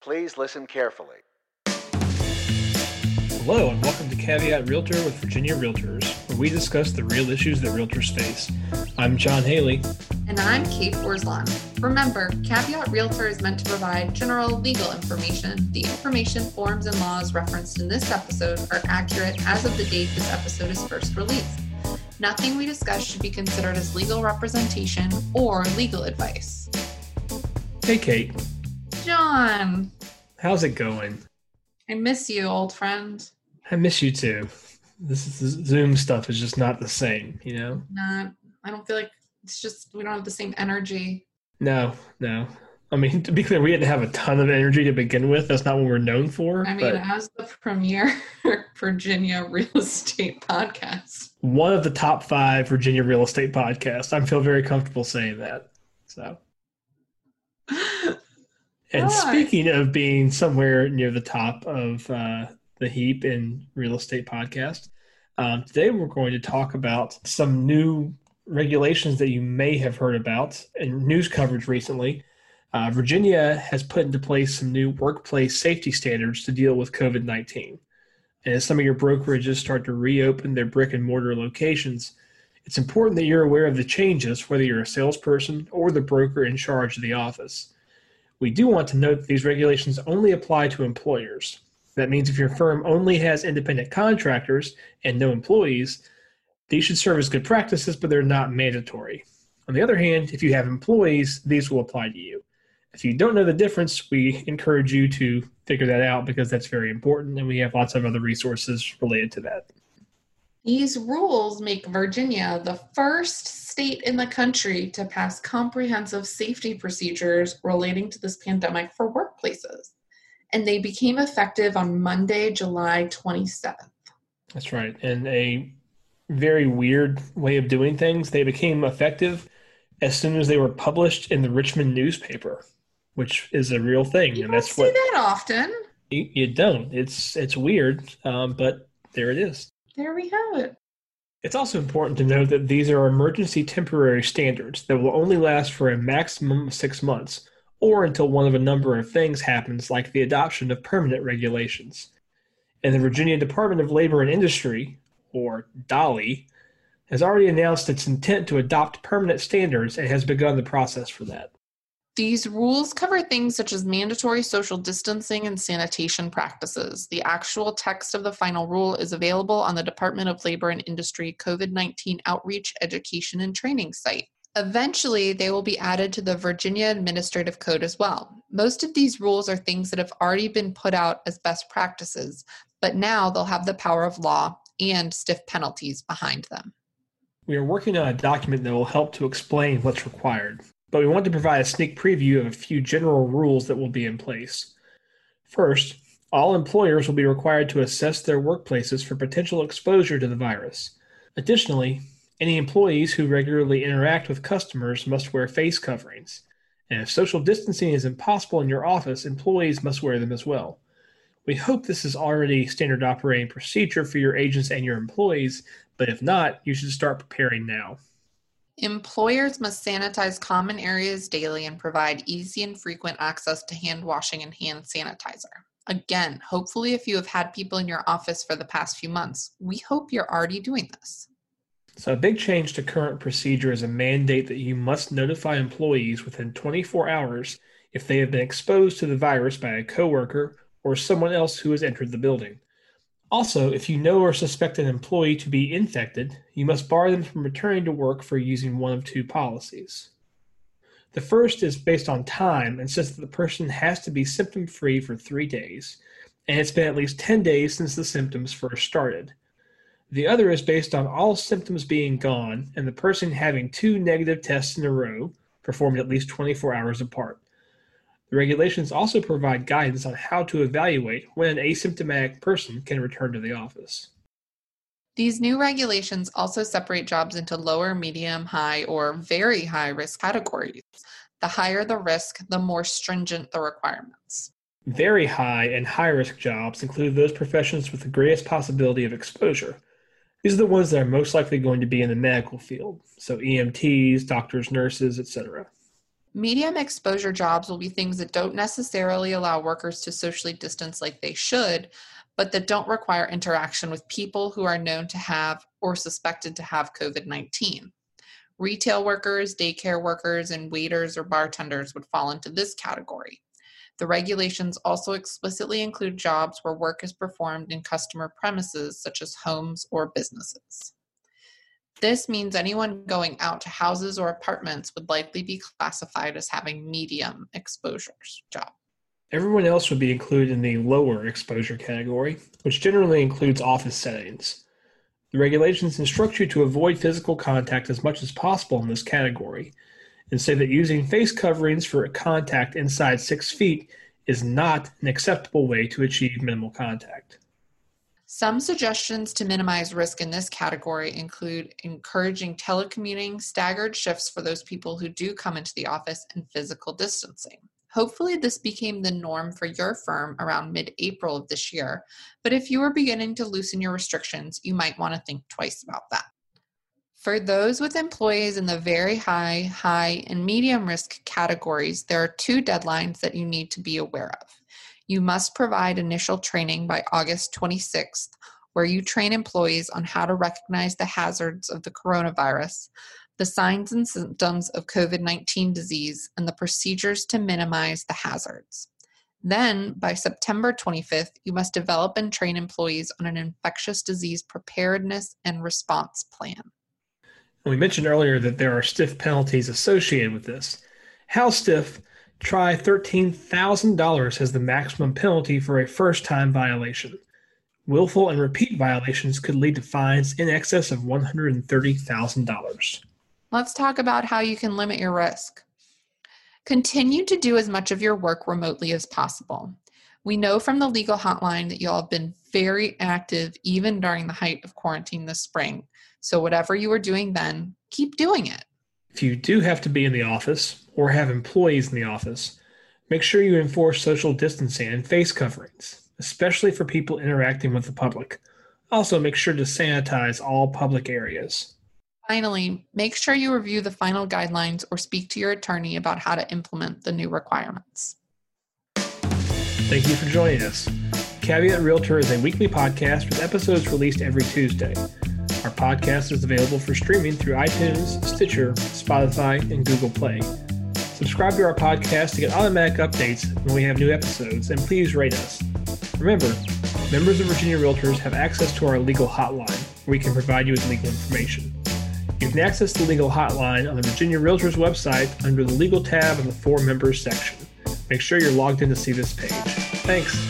Please listen carefully. Hello, and welcome to Caveat Realtor with Virginia Realtors, where we discuss the real issues that realtors face. I'm John Haley. And I'm Kate Forslan. Remember, Caveat Realtor is meant to provide general legal information. The information, forms, and laws referenced in this episode are accurate as of the date this episode is first released. Nothing we discuss should be considered as legal representation or legal advice. Hey, Kate. John. How's it going? I miss you, old friend. I miss you too. This, this Zoom stuff is just not the same, you know? Not, I don't feel like it's just, we don't have the same energy. No, no. I mean, to be clear, we didn't have a ton of energy to begin with. That's not what we're known for. I mean, as the premier Virginia real estate podcast, one of the top five Virginia real estate podcasts, I feel very comfortable saying that. So, and speaking of being somewhere near the top of uh, the heap in real estate podcast, um, today we're going to talk about some new regulations that you may have heard about in news coverage recently uh, Virginia has put into place some new workplace safety standards to deal with COVID 19. And as some of your brokerages start to reopen their brick and mortar locations, it's important that you're aware of the changes, whether you're a salesperson or the broker in charge of the office. We do want to note that these regulations only apply to employers. That means if your firm only has independent contractors and no employees, these should serve as good practices, but they're not mandatory. On the other hand, if you have employees, these will apply to you. If you don't know the difference, we encourage you to figure that out because that's very important, and we have lots of other resources related to that. These rules make Virginia the first state in the country to pass comprehensive safety procedures relating to this pandemic for workplaces. And they became effective on Monday, July 27th. That's right. And a very weird way of doing things, they became effective as soon as they were published in the Richmond newspaper which is a real thing, you and that's see what that often. You, you don't. It's it's weird, um, but there it is. There we have it. It's also important to note that these are emergency temporary standards that will only last for a maximum of six months, or until one of a number of things happens, like the adoption of permanent regulations. And the Virginia Department of Labor and Industry, or DOLI, has already announced its intent to adopt permanent standards and has begun the process for that. These rules cover things such as mandatory social distancing and sanitation practices. The actual text of the final rule is available on the Department of Labor and Industry COVID 19 Outreach, Education, and Training site. Eventually, they will be added to the Virginia Administrative Code as well. Most of these rules are things that have already been put out as best practices, but now they'll have the power of law and stiff penalties behind them. We are working on a document that will help to explain what's required but we want to provide a sneak preview of a few general rules that will be in place. First, all employers will be required to assess their workplaces for potential exposure to the virus. Additionally, any employees who regularly interact with customers must wear face coverings. And if social distancing is impossible in your office, employees must wear them as well. We hope this is already standard operating procedure for your agents and your employees, but if not, you should start preparing now. Employers must sanitize common areas daily and provide easy and frequent access to hand washing and hand sanitizer. Again, hopefully, if you have had people in your office for the past few months, we hope you're already doing this. So, a big change to current procedure is a mandate that you must notify employees within 24 hours if they have been exposed to the virus by a coworker or someone else who has entered the building. Also, if you know or suspect an employee to be infected, you must bar them from returning to work for using one of two policies. The first is based on time and says that the person has to be symptom free for three days, and it's been at least 10 days since the symptoms first started. The other is based on all symptoms being gone and the person having two negative tests in a row performed at least 24 hours apart. The regulations also provide guidance on how to evaluate when an asymptomatic person can return to the office. These new regulations also separate jobs into lower, medium, high, or very high risk categories. The higher the risk, the more stringent the requirements. Very high and high risk jobs include those professions with the greatest possibility of exposure. These are the ones that are most likely going to be in the medical field, so EMTs, doctors, nurses, etc. Medium exposure jobs will be things that don't necessarily allow workers to socially distance like they should, but that don't require interaction with people who are known to have or suspected to have COVID 19. Retail workers, daycare workers, and waiters or bartenders would fall into this category. The regulations also explicitly include jobs where work is performed in customer premises, such as homes or businesses. This means anyone going out to houses or apartments would likely be classified as having medium exposures job. Everyone else would be included in the lower exposure category, which generally includes office settings. The regulations instruct you to avoid physical contact as much as possible in this category and say that using face coverings for contact inside six feet is not an acceptable way to achieve minimal contact. Some suggestions to minimize risk in this category include encouraging telecommuting, staggered shifts for those people who do come into the office, and physical distancing. Hopefully, this became the norm for your firm around mid April of this year, but if you are beginning to loosen your restrictions, you might want to think twice about that. For those with employees in the very high, high, and medium risk categories, there are two deadlines that you need to be aware of. You must provide initial training by August 26th, where you train employees on how to recognize the hazards of the coronavirus, the signs and symptoms of COVID 19 disease, and the procedures to minimize the hazards. Then, by September 25th, you must develop and train employees on an infectious disease preparedness and response plan. We mentioned earlier that there are stiff penalties associated with this. How stiff Try $13,000 as the maximum penalty for a first time violation. Willful and repeat violations could lead to fines in excess of $130,000. Let's talk about how you can limit your risk. Continue to do as much of your work remotely as possible. We know from the legal hotline that you all have been very active even during the height of quarantine this spring. So, whatever you were doing then, keep doing it. If you do have to be in the office or have employees in the office, make sure you enforce social distancing and face coverings, especially for people interacting with the public. Also, make sure to sanitize all public areas. Finally, make sure you review the final guidelines or speak to your attorney about how to implement the new requirements. Thank you for joining us. Caveat Realtor is a weekly podcast with episodes released every Tuesday. Our podcast is available for streaming through iTunes, Stitcher, Spotify, and Google Play. Subscribe to our podcast to get automatic updates when we have new episodes, and please rate us. Remember, members of Virginia Realtors have access to our legal hotline, where we can provide you with legal information. You can access the legal hotline on the Virginia Realtors website under the legal tab in the For Members section. Make sure you're logged in to see this page. Thanks.